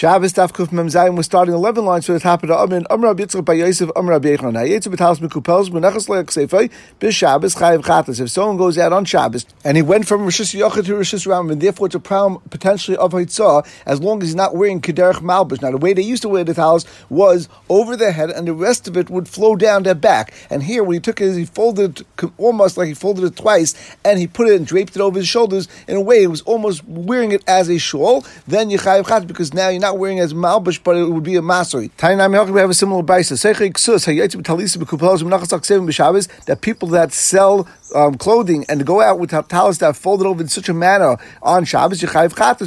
Shabbos Daf Kuf Mem Zayin was starting 11 lines for the top of the Amin. Amr Yitzchak by Yosef, Amr Yechon. Hayetzu b'talis mekupels, Menachas le'ek seifei, bis Shabbos chayiv chatas. If someone goes out on Shabbos, and he went from Rosh Hashanah to Rosh Hashanah, and therefore it's a problem potentially of Hitzah, as long as he's not wearing Kederach Malbush. Now the way they used to wear the talis was over their head, and the rest of it would flow down their back. And here, what he took it, he folded it almost like he folded it twice, and he put it and draped it over his shoulders in a way it was almost wearing it as a shawl. Then you chayiv chatas, because now you're not wearing as malbush, but it would be a masori. We have a similar basis. That people that sell um, clothing and go out with talis that are folded over in such a manner on Shabbos,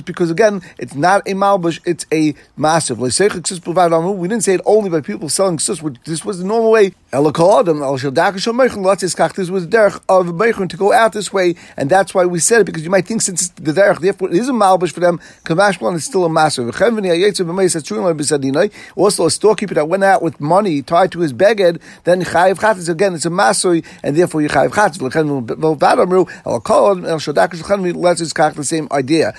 because again, it's not a malbush, it's a massive. We didn't say it only by people selling sus, this was the normal way. This was derech of Meichun to go out this way, and that's why we said it, because you might think since the derech, therefore it is a malbush for them, Kavashman is still a massive. Also, a storekeeper that went out with money tied to his beged, then chayiv chatzis again. It's a masoi, and therefore you chayiv chatzis. The same idea.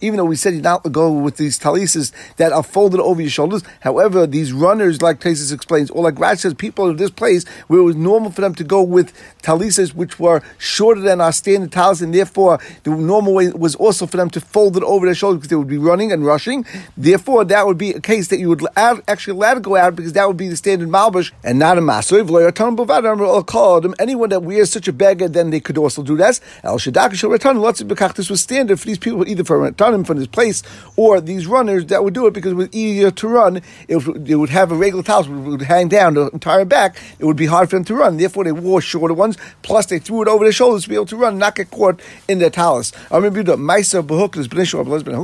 Even though we said you not go with these talises that are folded over your shoulders, however, these runners, like Tesis explains, or like Raj says, people of this place where it was normal for them to go with talises which were shorter than our standard talis, and therefore the normal way was also for them to fold it over their shoulders because they would be running and rushing. Therefore, that would be a case that you would actually allow to go out because that would be the standard malbush and not a masoiv. Anyone that wears such a beggar, then they could also do that. El Shadak. Lots of This was standard for these people, either for returning from this place or these runners that would do it because it was easier to run. If they would have a regular towel, would hang down the entire back. It would be hard for them to run. Therefore, they wore shorter ones. Plus, they threw it over their shoulders to be able to run, not get caught in their talus. I remember the Maisa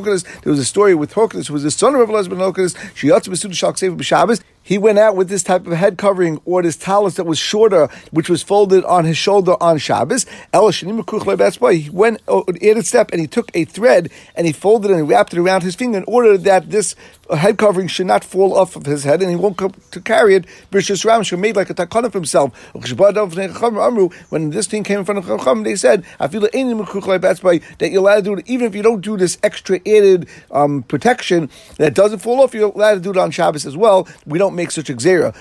There was a story with Hukras, who was the son of Rabbi Elazar ben Hukras. She B'Shabbos he went out with this type of head covering or this talus that was shorter, which was folded on his shoulder on Shabbos. He went uh, added step and he took a thread and he folded it and wrapped it around his finger in order that this head covering should not fall off of his head and he won't come to carry it. Brishas Ram should made like a takana of himself. When this thing came in front of Chacham, they said, I feel that you're allowed to do it even if you don't do this extra added um, protection that doesn't fall off, you're allowed to do it on Shabbos as well. We don't make such a gzera.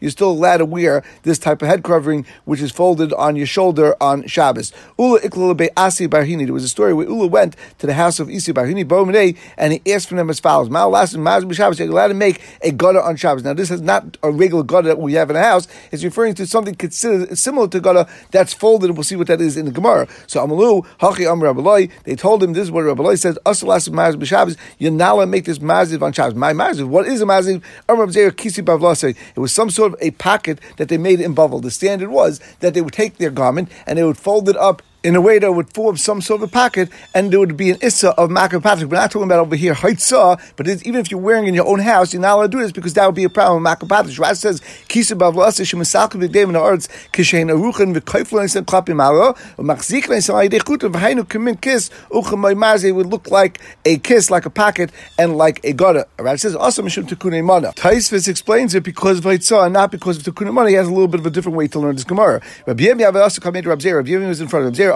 You're still allowed to wear this type of head covering, which is folded on your shoulder on Shabbos. Ula There was a story where Ula went to the house of Isi Barhini Bomene, and he asked for them as follows: Mal last Maz Shabbos, you're allowed to make a gutter on Shabbos. Now, this is not a regular gutter that we have in a house. It's referring to something considered similar to gutter that's folded. We'll see what that is in the Gemara. So Amalu Hachi Am Rabbalai. They told him this is what Rabbalai says. Asal last Maz Shabbos. You're not allowed to make this maziv on Shabbos. My maziv. What is a maziv? It was some sort of a pocket that they made in Bavel. The standard was that they would take their garment and they would fold it up in a way that would form some sort of a pocket, and there would be an issa of makar patrick. We're not talking about over here haitzah, but even if you're wearing in your own house, you're not allowed to do this because that would be a problem makar patrick. Rashi says kisa bavlasa shemasakah v'gdeim in the arts kishein aruchan v'koiflo nisan klapim alo u'machzik nisan aydechuta v'hainu kamin kiss uchamay marze would look like a kiss, like a pocket, and like a gutter. Rashi says also mishum tikkunei mana. Taisvis explains it because of haitzah and not because of tikkunei mana. He has a little bit of a different way to learn this gemara. Rabbi Yemi also come into Rabbi Zera. Rabbi Yemi was in front of Rabbi Zera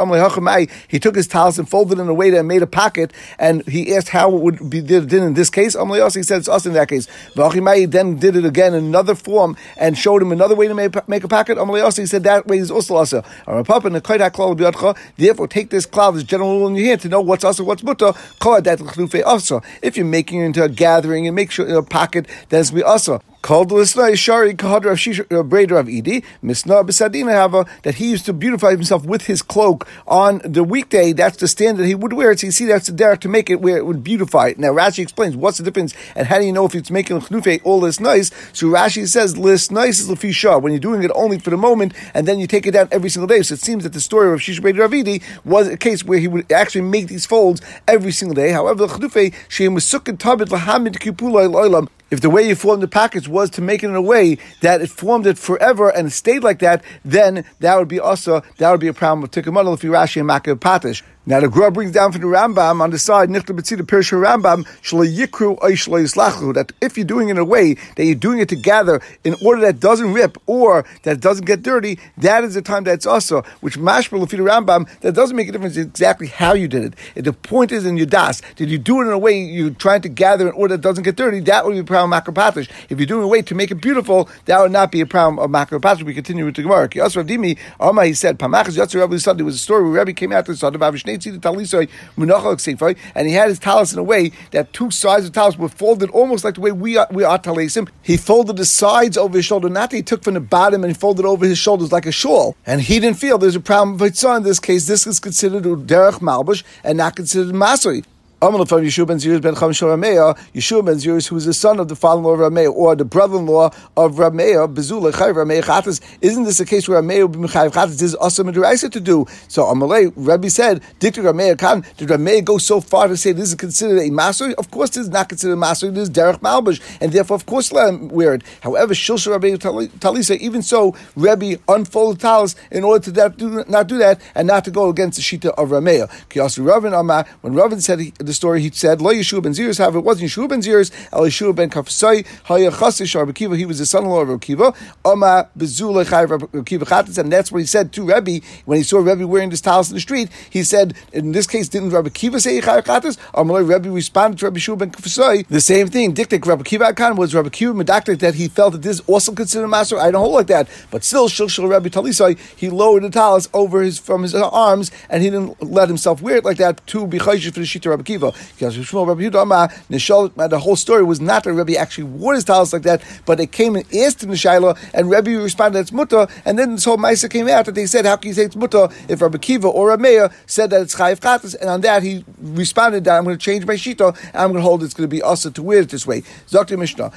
he took his talis and folded it in a way that made a pocket, and he asked how it would be did in this case. He said it's us in that case. then did it again in another form and showed him another way to make, a pocket. He said that way is also also. Therefore, take this cloud, this general rule in your hand to know what's also what's mutter. If you're making it into a gathering and make sure a pocket that's be also. Called the Shari Kahadra Breder of Edi, Misna Bisadina Hava, that he used to beautify himself with his cloak on the weekday. That's the standard he would wear. So you see, that's the derek to make it where it would beautify it. Now Rashi explains what's the difference and how do you know if it's making Chnufe all this nice? So Rashi says, List nice is Lafisha, when you're doing it only for the moment and then you take it down every single day. So it seems that the story of Shisha Breder Ravidi was a case where he would actually make these folds every single day. However, Chnufe, Shem was Sukkot Tabit Lahamid Kipulai Loilam, if the way you formed the package was to make it in a way that it formed it forever and it stayed like that, then that would be also that would be a problem with tikkumadal if you Rashi and Makav Patish. Now the Gra brings down from the Rambam on the side, Nichta Betzita Pirish Rambam, Shalay Yikru Shalay Yislachlu, that if you're doing it in a way that you're doing it together in order that doesn't rip or that doesn't get dirty, that is the time that's also, which mashmal the Rambam, that doesn't make a difference exactly how you did it. the point is in your das. Did you do it in a way you're trying to gather in order that doesn't get dirty? That would be a problem of. If you're doing a way to make it beautiful, that would not be a problem of makropatish. We continue with the Gemara. He said, Pamachas Yatzar Rabbi Sunday was a story where Rabbi came out to the Sunday, and he had his talis in a way that two sides of the talis were folded almost like the way we are, we are talisim. He folded the sides over his shoulder, not that he took from the bottom and folded over his shoulders like a shawl. And he didn't feel there's a problem so in this case. This is considered derech malbush and not considered masri. Amal from Yeshua ben Zirus ben Cham Rameya, Yeshua ben Zirus, who is the son of the father-in-law of Rameya, or the brother-in-law of Rameya, Bezula Chayv Rameya Chatas. Isn't this a case where Rameya B'Chayv Chatas is also Midraisa to do? So Amalei, Rabbi said, Dikta Rameya Khan, did Rameya go so far to say this is considered a master? Of course, this is not considered a master. This is Derech Malbush, and therefore, of course, let him wear it. However, Shilsha Rabbi Talisa, even so, Rabbi unfolded talis in order to not do that and not to go against the Shita of Rameya. When Ravin said he, the story, he said, Lo Yeshua ben Ziris, however, it wasn't Yeshua ben Ziris, El Yeshua ben Kafsai, Haya Chasish Kiva, he was the son in law of Rakiva, Oma Bezula Chai Kiva Chatas, and that's what he said to Rebbe when he saw Rebbe wearing this talis in the street. He said, in this case, didn't Rabbi Kiva say Chai Chatas? Amalei Rebbe responded to Rabbi Yeshua ben Kafsai, the same thing. Diktik Rabbi Kiva Akan was Rabbi Kiva Medaktik that he felt that this also considered master. I don't hold like that, but still, Shil Rabbi Talisai, he lowered the talis over his from his arms, and he didn't let himself wear it like that to be for the Shita Rabbi Kiva. Because the whole story was not that Rebbe actually wore his talis like that, but they came and asked him the Shaila, and Rebbe responded, it's mutter, and then this whole Maisa came out that they said, how can you say it's mutter if Rabbi Kiva or Rameya said that it's Chayiv Chatas, and on that he responded that I'm going to change my Shita, and I'm going to hold it's going to be also to wear it this way. Zokti Mishnah,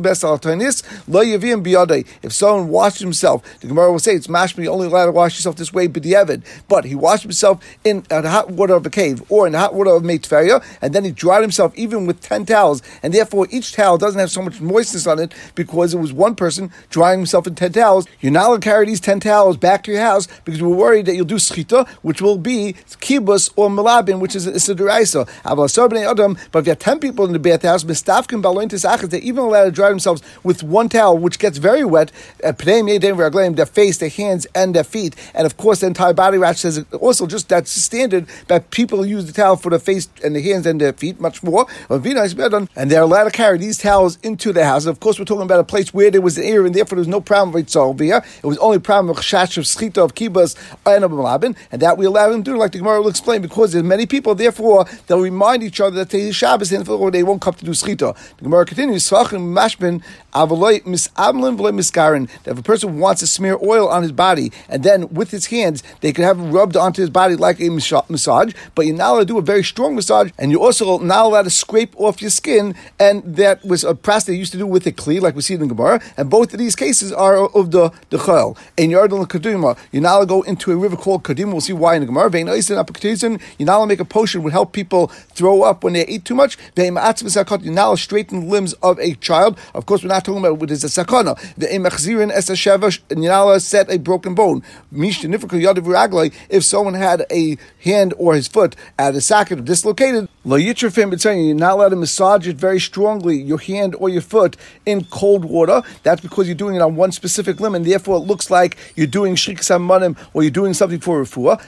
best. If someone washed himself, the Gemara will say it's mashmi, only allowed to wash yourself this way, b'diavad. But he washed himself in uh, hot water of a cave or in hot water of Meitferia, and then he dried himself even with 10 towels, and therefore each towel doesn't have so much moistness on it because it was one person drying himself in 10 towels. You're not allowed to carry these 10 towels back to your house because we're worried that you'll do schita, which will be kibus or malabin, which is a siduraisa. But if you have 10 people in the bathhouse, mistafkin baloin they're even allowed to dry themselves with one towel, which gets very wet, uh, their face, their hands, and their feet, and of course the entire body rash says also just that's standard that people use the towel for the face and the hands and their feet much more. And they're allowed to carry these towels into the house. Of course, we're talking about a place where there was an air, and therefore there was no problem with Tzolvia. It was only problem of chash of schita of kibas and of and that we allow them to do, like the Gemara will explain, because there's many people. Therefore, they'll remind each other that they Shabbos and they won't come to do schita. The Gemara continues: mashbin miskarin. That if a person wants to smear oil on his body, and then with his hands they could have rubbed onto his body like a massage, but you're not allowed to do a very strong massage, and you're also not allowed to scrape off your skin. And that was a practice they used to do with a kli, like we see in the Gemara. And both of these cases are of the the chayil. In Yarden Kadima, you're not allowed to go into a river called Kadima. We'll see why in the Gemara. You're not allowed to make a potion would help people throw up when they eat too much. You're not allowed to straighten the limbs of a child. Of course, we're not talking about what is a sakana. You're not allowed to set a broken bone. If someone had a hand or his foot at a socket dislocated, lo yitrafim b'tzayin, you're not allowed to massage it very strongly, your hand or your foot, in cold water. That's because you're doing it on one specific limb, and therefore it looks like you're doing shrik manim or you're doing something for refuah.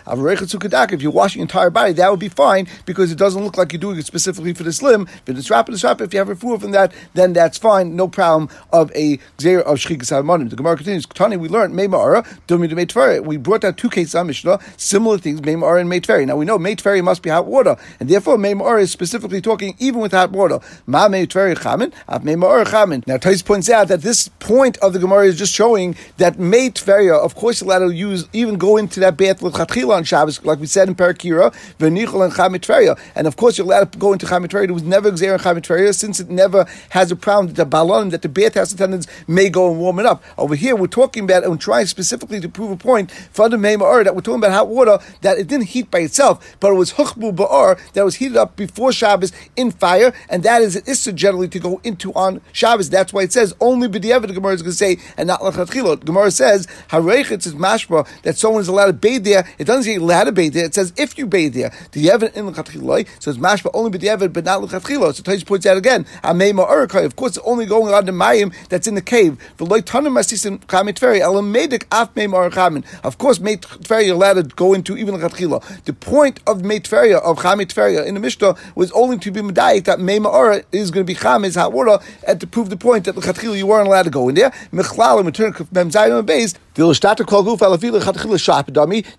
If you're washing your entire body, that would be fine because it doesn't look like you're doing it specifically for this limb. If it's rapid, it's rapid. If you have refuah from that, then that's fine. No problem of a zera of shrik manim. The Gemara continues. Tani, we learned meimara dumi de We brought down two cases on Mishnah, similar things, meimara and meitferi. Now we know meitferi must be hot water, and therefore meimara is specifically talking even with hot water. Ma meitferi chamin, av meimara chamin. Now Tais points out that this point of the Gemara is just showing that meitferi, of course, allowed to use even go into that bath with chatchila on Shabbos, like we said in Parakira, v'nichol and chamitferia, and of course you're allowed to go into chamitferia. There was never xer chamitferia since it never has a problem that the balon that the bathhouse attendants may go and warm it up. Over here we're talking about and trying specifically to prove a point for the meimara that we're talking about hot water that it didn't heat by by itself, but it was huchbu ba'ar that was heated up before Shabbos in fire, and that is an issa generally to go into on Shabbos. That's why it says only b'diavad. The Gemara is going to say, and not lachatchilot. Gemara says hareichetz is mashma that someone is allowed to bathe there. It doesn't say allowed to bathe there. It says if you bathe there. The evidence in lachatchilot so it's mashma only b'diavad, but not lachatchilot. So Taish points out again, amei ma'arakai. Of course, only going on the mayim that's in the cave. Of course, mei tveri allowed to go into even lachatchila. The point of mei tveria of chamit tveria in the Mishnah was only to be medayik that mei ma'ara is going to be chametz hot water, and to prove the point that lachatchila you weren't allowed to go in there. Mechlal and return mem zayim base that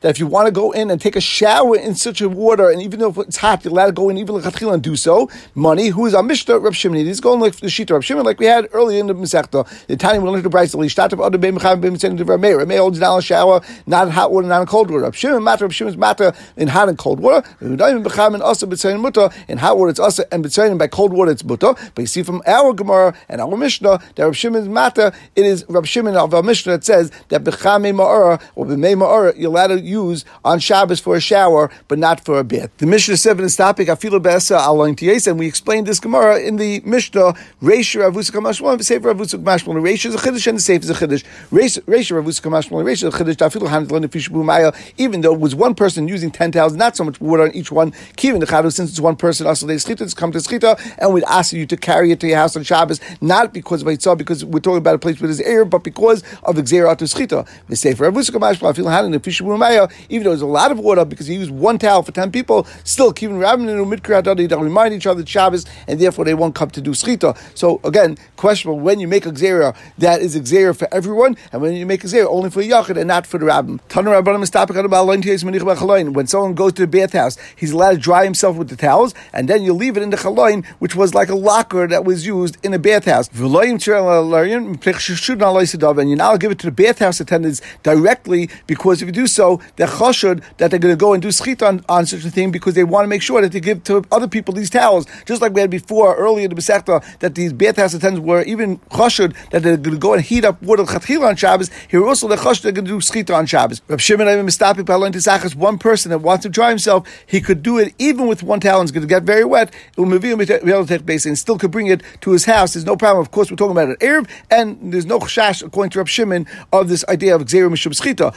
if you want to go in and take a shower in such a water, and even though it's hot, you're allowed to go in even lechatchila and do so. Money, who is a Mishnah, Reb Shimon. He's going like the Shita Reb Shimon, like we had earlier in the Masechta. The time we learned the Bryce, Lishtat of other Beim Chayim Beim Tzedin Devar Meir. May holds down a shower, not in hot water, not in cold water. Reb Shimon matter, Reb Shimon's matter in hot and cold water. In hot water it's also and B'Tzein by cold water it's Mutter. But you see from our Gemara and our Mishnah that Reb Shimon's matter, it is Reb Shimon of our Mishnah that says that B'Chame Ma'ara or b'mei ma'ara you're allowed to use on Shabbos for a shower, but not for a bath. The Mishnah seven is topic afilu be'esa tiyes, and we explained this Gemara in the Mishnah. Reish Ravusa Kamashmon, Sefer Ravusa Kamashmon. Reish is a chiddush and the Sefer is a chiddush. Reish Ravusa Kamashmon. Reish is a chiddush. Even though it was one person using ten thousand, not so much water on each one. Kivin the chadu since it's one person, also they schita, it's come to schita, and we'd ask you to carry it to your house on Shabbos, not because of Eitzah, because we're talking about a place where there's air, but because of the Xerah to schita. The Sefer even though there's a lot of water because he used one towel for ten people, still keeping Rabbin and Midkrat they'll remind each other Shabbos, and therefore they won't come to do schita. So again, questionable when you make a xera that is a for everyone, and when you make a xera only for Yachid and not for the Rabbin. When someone goes to the bathhouse, he's allowed to dry himself with the towels, and then you leave it in the chaloin, which was like a locker that was used in a bathhouse. And you're now give it to the bathhouse attendants directly because if you do so, they're chashud that they're going to go and do schita on, on, such a thing because they want to make sure that they give to other people these towels. Just like we had before earlier in the Masechta that these bathhouse attendants were even chashud that they're going to go and heat up water chatchila on Shabbos. Here also the chashud they're going to do schita on Shabbos. One person that wants to dry himself, he could do it even with one towel it's going to get very wet. And still could bring it to his house. There's no problem. Of course, we're talking about an Arab, and there's no chash according to Rab Shimon of this idea of Xer Mishum Schita.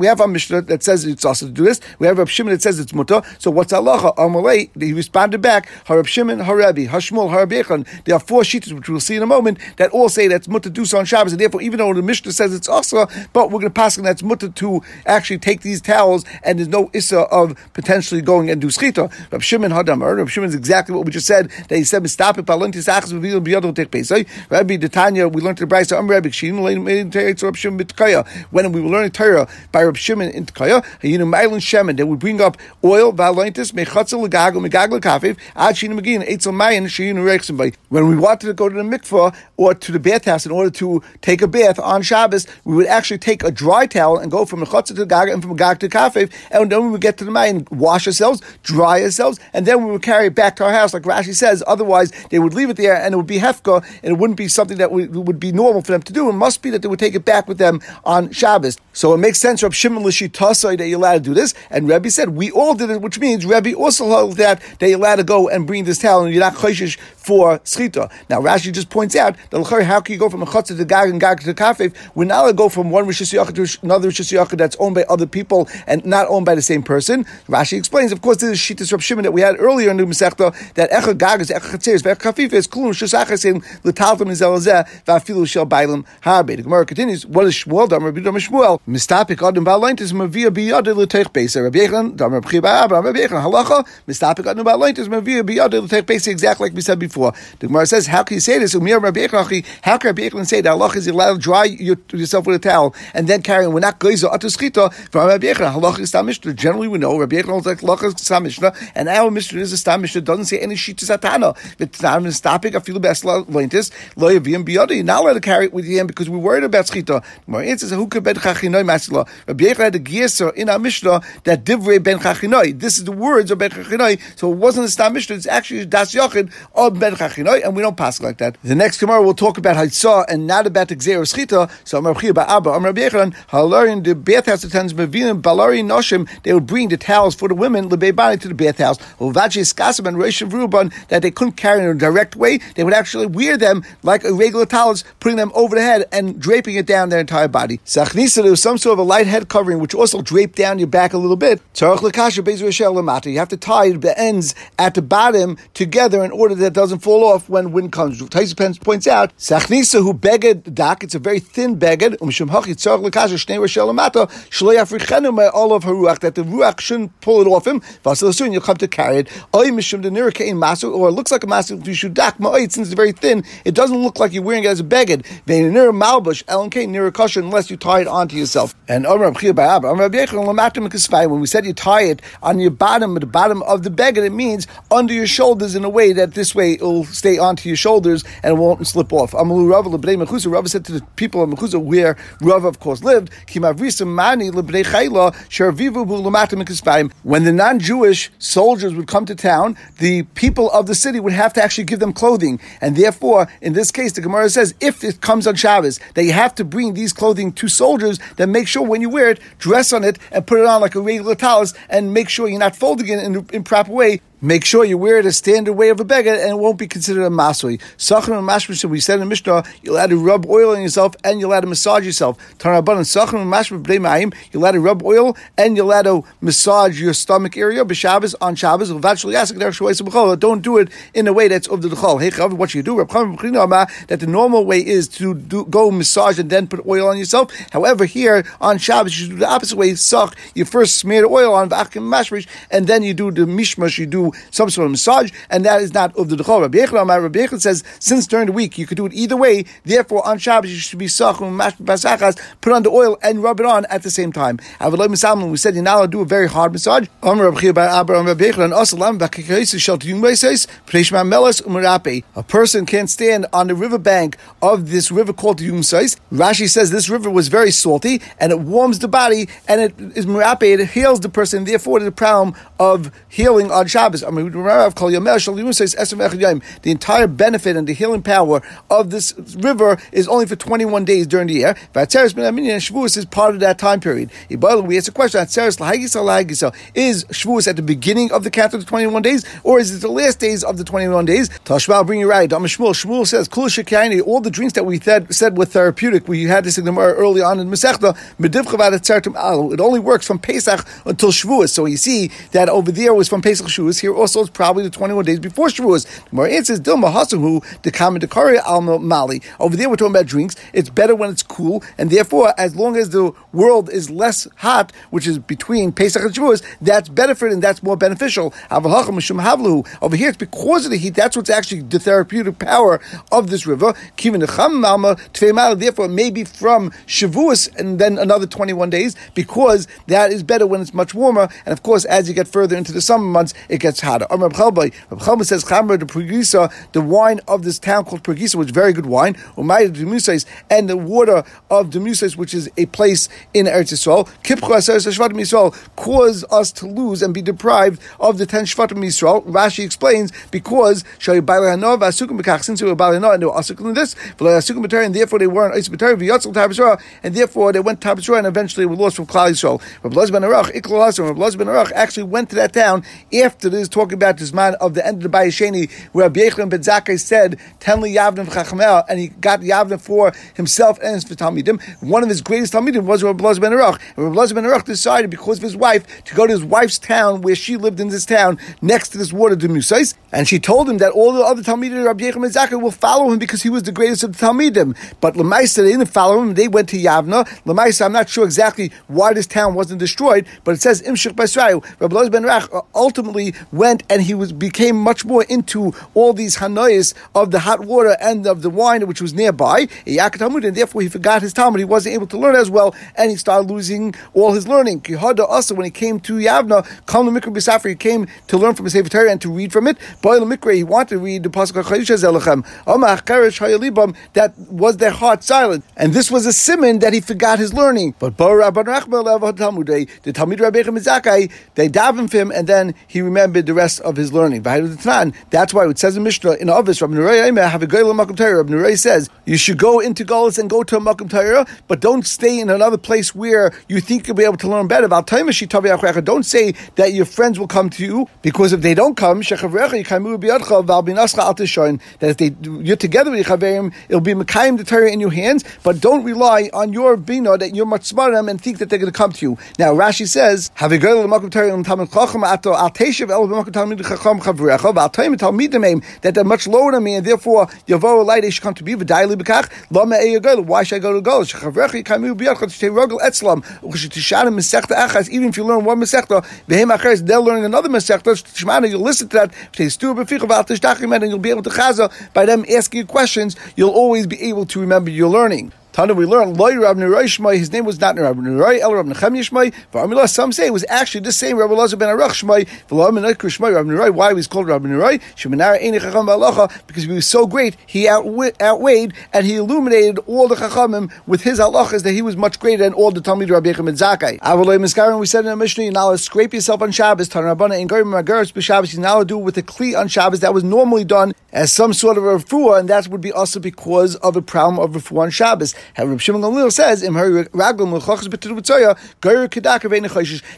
We have a Mishnah that says it's also to do this. We have Rab Shimon that says it's mutter. So what's halacha? Amalei, he responded back, Harab Shimon, Harabi, Hashmul, Harabechan. There are four sheets, which we'll see in a moment, that all say that's mutter to do so on Shabbos. And therefore, even though the Mishnah says it's also, but we're going to pass on that's mutter to actually take these towels, and there's no issa of potentially going and do schita. Rab Shimon Hadamar. Rab Shimon is exactly what we just said. That he said, "Stop it." Rabbi Detanya, we learned the Brisa. I'm Rabbi Shin when we were learning Torah by Rab Shimon in Tkaya, Hayinu Mailin Shemin, they would bring up oil, Valantis, Mechatzel Legago, Megagla Kafif, Ad Shinu Magin, Eitzel Mayan, Shinu by. When we wanted to go to the mikvah or to the bathhouse in order to take a bath on Shabbos, we would actually take a dry towel and go from To Gaga and from Gag to Kafif, and then we would get to the Mayan, wash ourselves, dry ourselves, and then we would carry it back to our house, like Rashi says. Otherwise, they would leave it there and it would be hefka, and it wouldn't be something that would be normal for them to do. It must be that they would take it back with them on Shabbos. So it makes sense, Rab Shimon L'Shitasai, that you're allowed to do this. And Rebbe said, we all did it, which means Rebbe also held that, that you're allowed to go and bring this towel and you're not chayshish for schita. Now Rashi just points out that how can you go from a chutzah to gag and gag to kafif? We're not allowed to go from one Rishis to another Rishis that's owned by other people and not owned by the same person. Rashi explains, of course, this is Shitas Rab Shimon that we had earlier in the Masechta, that Echa Gag is Echa Chatzeres, Ve'ech Kafif is Kulum Shasachasim, L'taltam is Elazeh, Va'afilu Shel Bailam Harbe. The Gemara continues, what is Shmuel, Dam Rabbi Dam Shmuel, Mistapik Adam Ba'alaintis, Mavia Biyad L'teich Beis, Rabbi Yechon, Dam Rabbi Chiba Abba, Rabbi Yechon, Halacha, Mistapik Adam Ba'alaintis, Mavia Biyad L'teich Beis, exactly like we said before. The Gemara says, how can you say this? Umir Rabbi Yechon, how can Rabbi Yechon say that Allah is allowed to dry yourself with a towel and then carry, we're not Geiza Atu Schita, from Rabbi Yechon, Halacha is Mishnah. Generally we know, Rabbi Yechon holds like Halacha is Mishnah, and our Mishnah is a Stam Mishnah, doesn't say any Shita Satana. The Tam is stopping, feel the best lointis, Lo Yavim Biyadi, you're not allowed to carry it with him because we're worried about. The Gemara answers, who could bet Chachinoi Masila. Rabbi Yechon had a giyasa in our Mishnah that Divrei Ben Chachinoi. This is the words of Ben Chachinoi, so it wasn't a Stam Mishnah, it's actually Das Yochid of Ben Chachinoi, and we don't pass like that. The next Gemara we'll talk about Haitzah and not about the Gzeir Schita. So Amar Chia Abba, Amar Yechon, Halarian, the bathhouse attendants, Mevilim, Balari Noshim, they would bring the towels for the women, Lebebani, to the bathhouse. Uvachi Skasim and Reish Ruban, that they couldn't carry in a direct way, they would actually wear them like a regular towels, putting them over the head and draping it down their entire body. Sachnisa, there was some sort of a light head covering which also draped down your back a little bit. You have to tie the ends at the bottom together in order that it doesn't fall off when wind comes. Taisa points out, Sachnisa who beged dak, it's a very thin haruach, that the ruach shouldn't pull it off him, soon you'll come to carry it. Oy mishum the nirkain masu, or it looks like a masu, you should dak since it's very thin, it doesn't look like you're wearing it as a beged. malbush, LNK, near a cushion, unless you tie it onto yourself. And when we said you tie it on your bottom, at the bottom of the beged, it means under your shoulders in a way that this way it will stay onto your shoulders and won't slip off. Amalu Rav Rav said to the people of Mechusa where Rav of course lived, when the non-Jewish soldiers would come to town, the people of the city would have to actually give them clothing, and therefore, in this case, the Gemara says if it comes on Shabbos, that you have to bring these clothing to soldiers, then make sure when you wear it, dress on it and put it on like a regular talus, and make sure you're not folding it in an improper way Make sure you wear it a standard way of a beggar and it won't be considered a masui. Sachin and mashmishim, we said in Mishnah, you'll have to rub oil on yourself and you'll have to massage yourself. Tarabban sachin and you'll have to rub oil and you'll have to massage your stomach area. B'Shabbos on Shabbos, don't do it in a way that's of the dechol. Hey, what should you do? That the normal way is to do, go massage and then put oil on yourself. However, here on Shabbos, you do the opposite way. Sach, you first smear the oil on and then you do the mishmash, you do some sort of massage, and that is not of the dechol. Rabbi Yechon says since during the week you could do it either way, therefore on Shabbos you should be sachum basachas, put on the oil and rub it on at the same time. We said not allowed to do a very hard massage. Umm a person can't stand on the riverbank of this river called the Yumsais. Rashi says this river was very salty and it warms the body and it is umm merape, it heals the person, therefore the problem of healing on Shabbos. The entire benefit and the healing power of this river is only for 21 days during the year. Shavuos is part of that time period. We ask a question: Is Shavuos at the beginning of the count of the 21 days, or is it the last days of the 21 days? Tashma, bring you right. Shmuel says, all the drinks that we said, said were therapeutic. We had this in the early on in Masechta. It only works from Pesach until Shavuos. So you see that over there was from Pesach Shavuos. Also is probably the 21 days before Shavuos. Gemara answers, Dilma Hasahu, the common Dekari al Mali. Over there we're talking about drinks. It's better when it's cool, and therefore, as long as the world is less hot, which is between Pesach and Shavuos, that's better for it and that's more beneficial. Over here, it's because of the heat. That's what's actually the therapeutic power of this river. Therefore, maybe from Shavuos and then another 21 days, because that is better when it's much warmer. And of course, as you get further into the summer months, it gets hotter. Rab Chalba says, Chamra the Pregisa, the wine of this town called Pregisa, which is very good wine, and the water of Demusais, which is a place in Eretz Yisrael, cause us to lose and be deprived of the ten Shvatim Yisrael. Rashi explains, because since we were Balanah and they were Asuk in this, and therefore they weren't Asuk and therefore they went to Tabasra and eventually were lost from Klal Yisrael. Rabbi ben Arach, Rabbi ben Arach actually went to that town after this talking about this man of the end of the Bayesheni, where Rabbi Yechon ben Zakkai said, Tenli Yavnim Chachmel, and he got Yavnim for himself and his Talmidim. One of his greatest Talmidim was Rabbi Blaz ben Arach. And Rabbi Blaz ben Arach decided, because of his wife, to go to his wife's town, where she lived in this town, next to this water, Demusais, and she told him that all the other Talmidim, Rabbi Yechon ben Zakkai, will follow him because he was the greatest of the Talmidim. But Lamaisa, they didn't follow him, they went to Yavna. Lamaisa, I'm not sure exactly why this town wasn't destroyed, but it says Imshich Basrayu. Rabbi Blaz ben Arach uh, ultimately went and he was became much more into all these hanois of the hot water and of the wine which was nearby, and therefore he forgot his Talmud. He wasn't able to learn as well, and he started losing all his learning. Kihada also, when he came to Yavna, Kal Mikra B'Safri, he came to learn from his Sefer Torah and to read from it. Boil Mikra, he wanted to read the Pasuk that was their heart silent, and this was a simon that he forgot his learning. But the Talmud Rabbi Zakai, they davened for him, and then he remembered the rest of his learning. That's why it says in Mishnah in Avis, Rabbi Nuray says you should go into Golis and go to a Makom Torah, but don't stay in another place where you think you'll be able to learn better. Don't say that your friends will come to you because if they don't come, that if they you're together with Chaverim, it'll be Mekayim the Torah in your hands, but don't rely on your Bina that you're much smarter and think that they're going to come to you. Now Rashi says, Have a girl that they're much lower than me, and therefore Yavo light should come to be v'daili b'kach. Lama eyagol. Why should I go to Gol? Shechavrechi kamu biyachot shtei rogel etzlam. U'cheshetishanim mesechta achas. Even if you learn one mesechta, v'hem they'll learn another mesechta. Shmana, you'll listen to that. Shtei stu b'ficha v'al tishtachim and you'll be able to chaza by them asking you questions. You'll always be able to remember your learning. Tana, we learn Loy Rab Shmai. His name was not Rab Nerai El Rab Nechem Yishmai. For some say it was actually the same Rab Elazar ben Arach Shmai. Shmai Rab. Why was called Rab Nerai? Sheminara Ein Chacham Ba'alacha because he was so great. He outweighed and he illuminated all the Chachamim with his halachas that he was much greater than all the Talmud Rabbi Yechim and Zakai. Avalei Miskarim. We said in the Mishnah, allowed to scrape yourself on Shabbos. Tana Rabbana and Garim Magaris b'Shabbos. You're not allowed do it with a kli on Shabbos that was normally done as some sort of a refuah, and that would be also because of a problem of refuah on Shabbos. However, Shimon says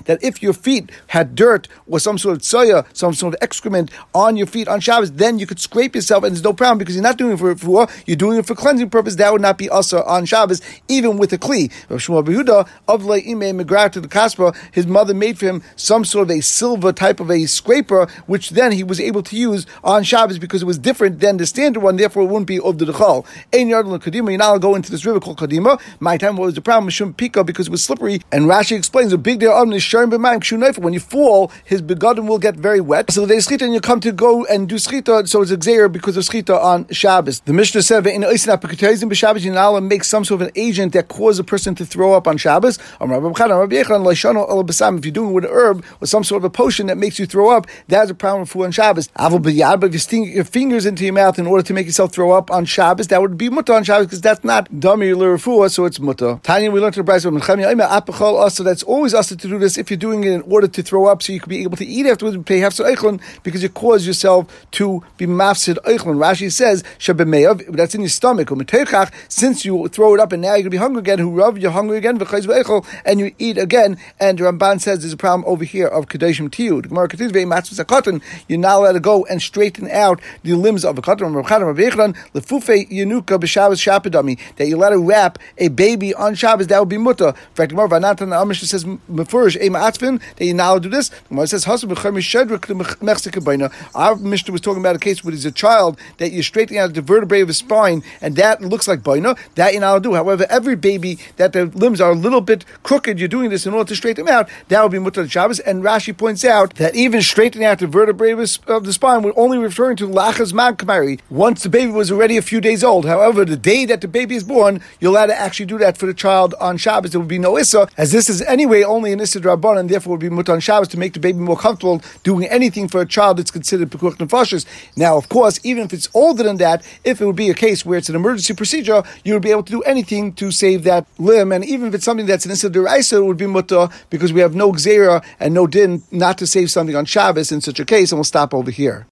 that if your feet had dirt or some sort of tzoya, some sort of excrement on your feet on Shabbos, then you could scrape yourself and there's no problem because you're not doing it for for you're doing it for cleansing purpose. That would not be also on Shabbos, even with a kli. of Ime Migrat to the kaspa, his mother made for him some sort of a silver type of a scraper, which then he was able to use on Shabbos because it was different than the standard one. Therefore, it wouldn't be of the dechal. Ein yard kadima. You now go into this river kadima. My time was the problem? Mishum pika because it was slippery. And Rashi explains a big deal of is sharing b'mayim When you fall, his begadim will get very wet. So they schita and you come to go and do schita. So it's exer because of schita on Shabbos. The Mishnah said in oisin apikatizim b'Shabbos you now make some sort of an agent that causes a person to throw up on Shabbos. If you're doing it with an herb or some sort of a potion that makes you throw up, that's a problem for on Shabbos. But if you stick your fingers into your mouth in order to make yourself throw up on Shabbos, that would be mutter on Shabbos because that's not dummy so it's mutter. Tanya, we learned to the Bride also that's always us to do this if you're doing it in order to throw up, so you can be able to eat afterwards and pay half eichlon because you cause yourself to be mafsid eichlon. Rashi says that's in your stomach. Since you throw it up and now you're gonna be hungry again, who rub you're hungry again and you eat again. And Ramban says there's a problem over here of kadeshim you. Continues, you're not allowed to go and straighten out the limbs of a cotton. That you're allowed to wrap a baby on Shabbos, that would be mutter. In fact, Gemara Vanatan Amish says mefurish ema atfin that you now do this. Gemara says hasu b'chayim shedrik mexican baina. Our Mishnah was talking about a case where there's a child that you're straightening out the vertebrae of his spine, and that looks like baina. That you now do. However, every baby that the limbs are a little bit crooked, you're doing this in order to straighten them out. That would be mutter Shabbos. And Rashi points out that even straightening out the vertebrae of the spine would only referring to lachas magkamari once the baby was already a few days old. However, the day that the baby is born, you're allowed to actually do that for the child on Shabbos. There would be no Issa, as this is anyway only an Issa Rabban, and therefore would be Mut on Shabbos to make the baby more comfortable doing anything for a child that's considered Pekuch Nefashis. Now, of course, even if it's older than that, if it would be a case where it's an emergency procedure, you would be able to do anything to save that limb, and even if it's something that's an Issa Deraisa, it would be Mutta because we have no Xera and no Din not to save something on Shabbos in such a case, and we'll stop over here.